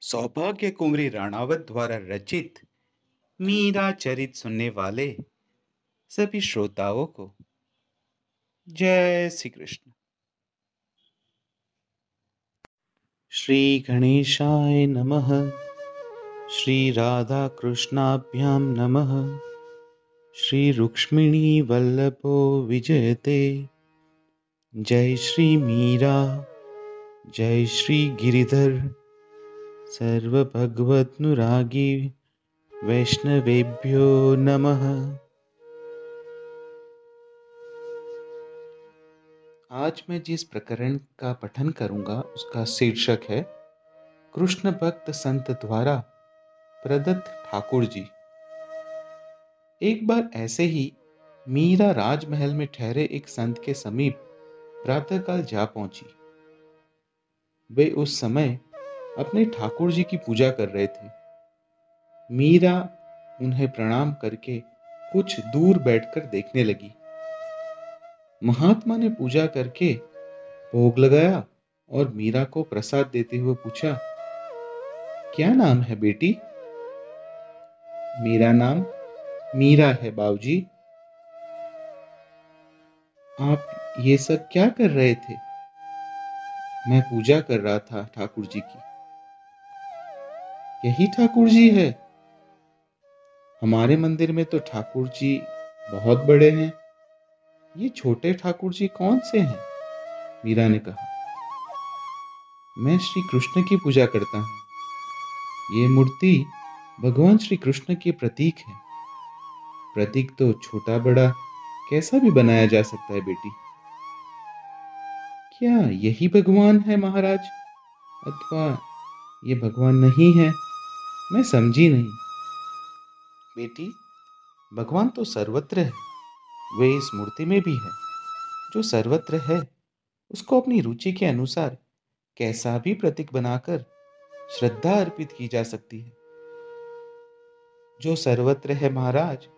सौभाग्य कुंवरी राणावत द्वारा रचित मीरा चरित सुनने वाले सभी श्रोताओं को जय श्री कृष्ण श्री गणेशाय नमः। श्री राधा कृष्णाभ्याम नमः। श्री रुक्ष्मिणी वल्लभो विजयते। जय श्री मीरा। जय श्री गिरिधर। सर्वभगवत्नुरागी वैष्णवेभ्यो नमः। आज मैं जिस प्रकरण का पठन करूँगा, उसका शीर्षक है, कृष्ण भक्त संत द्वारा प्रदत्त ठाकुर जी। एक बार ऐसे ही मीरा राजमहल में ठहरे एक संत के समीप प्रातःकाल जा पहुँची। वे उस समय अपने ठाकुर जी की पूजा कर रहे थे। मीरा उन्हें प्रणाम करके कुछ दूर बैठकर देखने लगी। महात्मा ने पूजा करके भोग लगाया और मीरा को प्रसाद देते हुए पूछा, क्या नाम है बेटी? मेरा नाम मीरा है, बाबूजी। आप ये सब क्या कर रहे थे? मैं पूजा कर रहा था ठाकुर जी की। यही ठाकुर जी है। हमारे मंदिर में तो ठाकुर जी बहुत बड़े हैं। ये छोटे ठाकुर जी कौन से हैं? मीरा ने कहा। मैं श्री कृष्ण की पूजा करता हूँ। ये मूर्ति भगवान श्री कृष्ण के प्रतीक है। प्रतीक तो छोटा बड़ा कैसा भी बनाया जा सकता है बेटी? क्या यही भगवान है महाराज? अथवा ये भगवान नहीं है? मैं समझी नहीं। बेटी, भगवान तो सर्वत्र है। वे इस मूर्ति में भी है। जो सर्वत्र है, उसको अपनी रुचि के अनुसार कैसा भी प्रतीक बनाकर श्रद्धा अर्पित की जा सकती है। जो सर्वत्र है महाराज,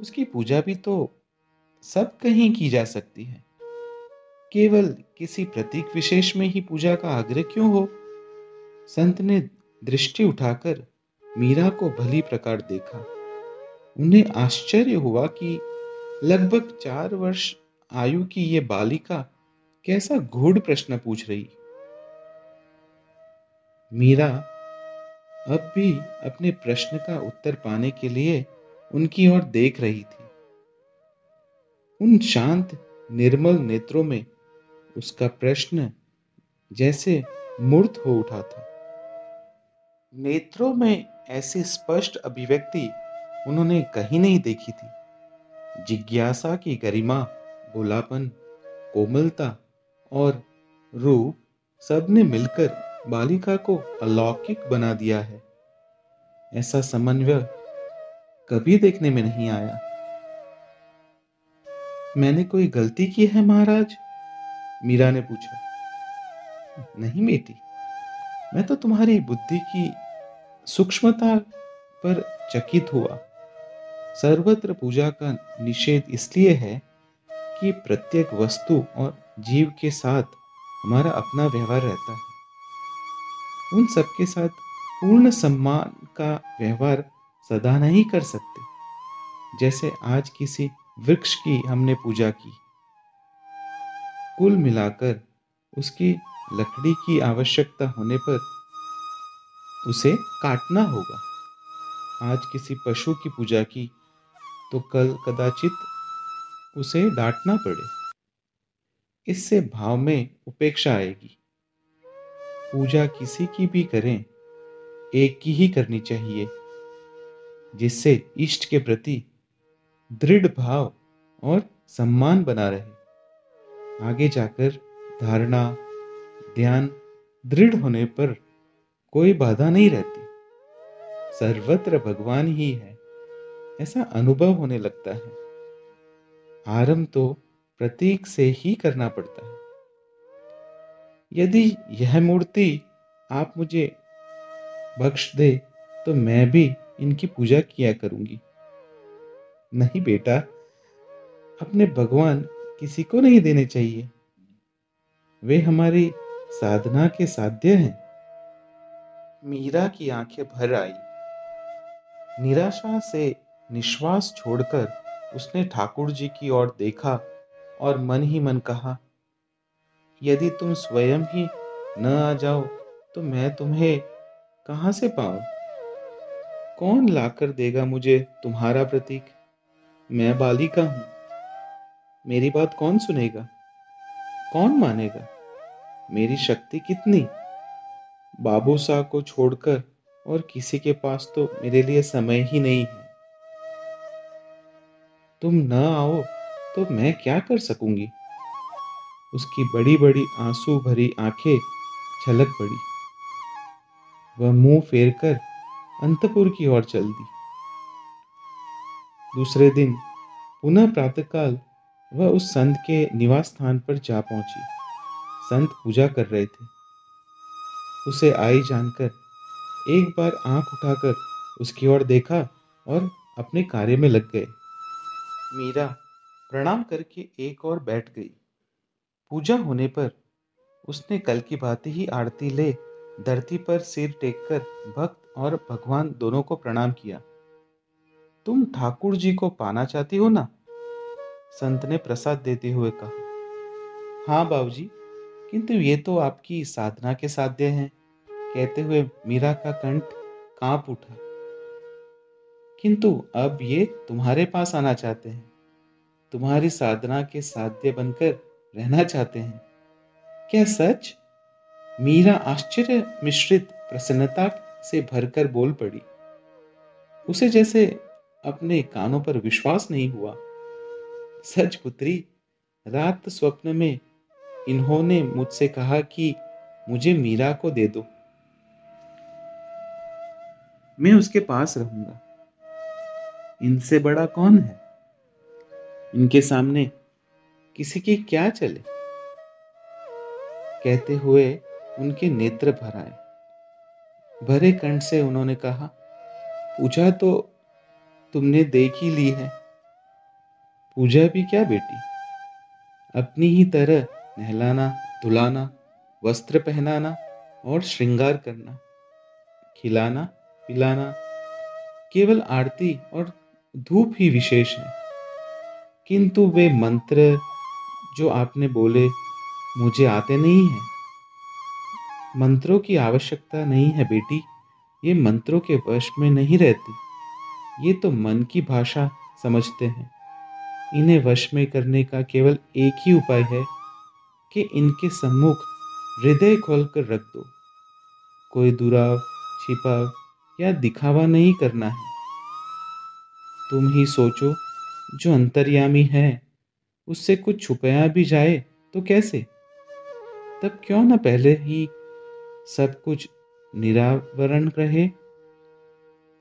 उसकी पूजा भी तो सब कहीं की जा सकती है। केवल किसी प्रतीक विशेष में ही पूजा का आग्रह क्यों हो? संत ने दृष्टि उठाकर मीरा को भली प्रकार देखा। उन्हें आश्चर्य हुआ कि लगभग चार वर्ष आयु की ये बालिका कैसा गूढ़ प्रश्न पूछ रही। मीरा अब भी अपने प्रश्न का उत्तर पाने के लिए उनकी ओर देख रही थी। उन शांत, निर्मल नेत्रों में उसका प्रश्न जैसे मूर्त हो उठा था। नेत्रों में ऐसी स्पष्ट अभिव्यक्ति उन्होंने कहीं नहीं देखी थी। जिज्ञासा की गरिमा भोलापन कोमलता और रूप सबने मिलकर बालिका को अलौकिक बना दिया है। ऐसा समन्वय कभी देखने में नहीं आया। मैंने कोई गलती की है, महाराज? मीरा ने पूछा। नहीं, बेटी। मैं तो तुम्हारी बुद्धि की सूक्ष्मता पर चकित हुआ। सर्वत्र पूजा का निषेध इसलिए है कि प्रत्येक वस्तु और जीव के साथ हमारा अपना व्यवहार रहता है। उन सबके साथ पूर्ण सम्मान का व्यवहार सदा नहीं कर सकते। जैसे आज किसी वृक्ष की हमने पूजा की। कुल मिलाकर उसकी लकड़ी की आवश्यकता होने पर उसे काटना होगा। आज किसी पशु की पूजा की तो कल कदाचित उसे डांटना पड़े। इससे भाव में उपेक्षा आएगी। पूजा किसी की भी करें, एक की ही करनी चाहिए, जिससे इष्ट के प्रति दृढ़ भाव और सम्मान बना रहे। आगे जाकर धारणा, ध्यान दृढ़ होने पर कोई बाधा नहीं रहती। सर्वत्र भगवान ही है, ऐसा अनुभव होने लगता है। आरंभ तो प्रतीक से ही करना पड़ता है। यदि यह मूर्ति आप मुझे बख्श दे तो मैं भी इनकी पूजा किया करूँगी। नहीं बेटा, अपने भगवान किसी को नहीं देने चाहिए। वे हमारी साधना के साध्य हैं। मीरा की आँखें भर आई। निराशा से निश्वास छोड़कर उसने ठाकुर जी की ओर देखा और मन ही मन कहा, यदि तुम स्वयं ही न आ जाओ तो मैं तुम्हें कहाँ से पाऊँ? कौन लाकर देगा मुझे तुम्हारा प्रतीक? मैं बालिका हूँ। मेरी बात कौन सुनेगा? कौन मानेगा? मेरी शक्ति कितनी? बाबू साह को छोड़कर और किसी के पास तो मेरे लिए समय ही नहीं है। तुम न आओ तो मैं क्या कर सकूँगी? उसकी बड़ी बड़ी आँसू भरी आँखें छलक पड़ी। वह मुँह फेरकर अंतपुर की ओर चल दी। दूसरे दिन पुनः प्रातःकाल वह उस संत के निवास स्थान पर जा पहुँची। संत पूजा कर रहे थे। उसे आई जानकर, एक बार आँख उठाकर उसकी ओर देखा और अपने कार्य में लग गए। मीरा प्रणाम करके एक और बैठ गई। पूजा होने पर उसने कल की बात ही आरती ले, धरती पर सिर टेककर भक्त और भगवान दोनों को प्रणाम किया। तुम ठाकुर जी को पाना चाहती हो ना? संत ने प्रसाद देते हुए कहा। हाँ बाबूजी। किंतु ये तो आपकी साधना के साध्य हैं। कहते हुए मीरा का कंठ काँप उठा। किंतु अब ये तुम्हारे पास आना चाहते हैं। तुम्हारी साधना के साध्य बनकर रहना चाहते हैं। क्या सच? मीरा आश्चर्य मिश्रित प्रसन्नता से भरकर बोल पड़ी। उसे जैसे अपने कानों पर विश्वास नहीं हुआ। सच पुत्री, रात स्वप्न में इन्होंने मुझसे कहा कि मुझे मीरा को दे दो। मैं उसके पास रहूँगा। इनसे बड़ा कौन है? इनके सामने किसी की क्या चले? कहते हुए उनके नेत्र भर आए। भरे कंठ से उन्होंने कहा, पूजा तो तुमने देख ही ली है। पूजा भी क्या बेटी? अपनी ही तरह नहलाना, धुलाना, वस्त्र पहनाना और श्रृंगार करना। खिलाना, पिलाना केवल आरती और धूप ही विशेष है। किंतु वे मंत्र जो आपने बोले, मुझे आते नहीं हैं। मंत्रों की आवश्यकता नहीं है बेटी, ये मंत्रों के वश में नहीं रहती। ये तो मन की भाषा समझते हैं। इन्हें वश में करने का केवल एक ही उपाय है कि इनके सम्मुख हृदय खोलकर रख दो। कोई दुराव, छिपाव या दिखावा नहीं करना है। तुम ही सोचो, जो अंतर्यामी है, उससे कुछ छुपाया भी जाए तो कैसे? तब क्यों ना पहले ही सब कुछ निरावरण रहे?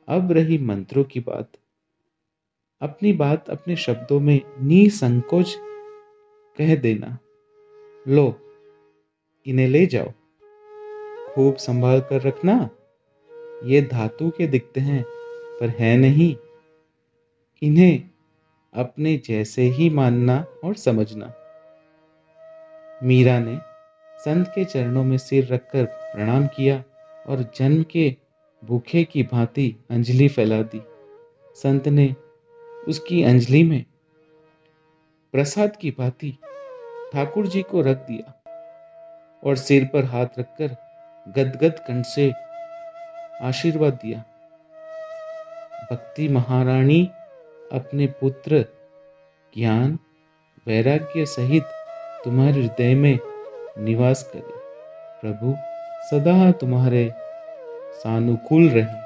अब रही मंत्रों की बात। अपनी बात अपने शब्दों में निसंकोच कह देना। लो, इन्हें ले जाओ। खूब संभाल कर रखना, ये धातु के दिखते हैं, पर है नहीं। इन्हें अपने जैसे ही मानना और समझना। मीरा ने संत के चरणों में सिर रखकर प्रणाम किया और जन्म के भूखे की भांति अंजलि फैला दी। संत ने उसकी अंजलि में प्रसाद की भांति ठाकुर जी को रख दिया और सिर पर हाथ रखकर गदगद कंठ से आशीर्वाद दिया। भक्ति महारानी अपने पुत्र ज्ञान, वैराग्य सहित तुम्हारे हृदय में निवास करे। प्रभु, सदा तुम्हारे सानुकूल रहे।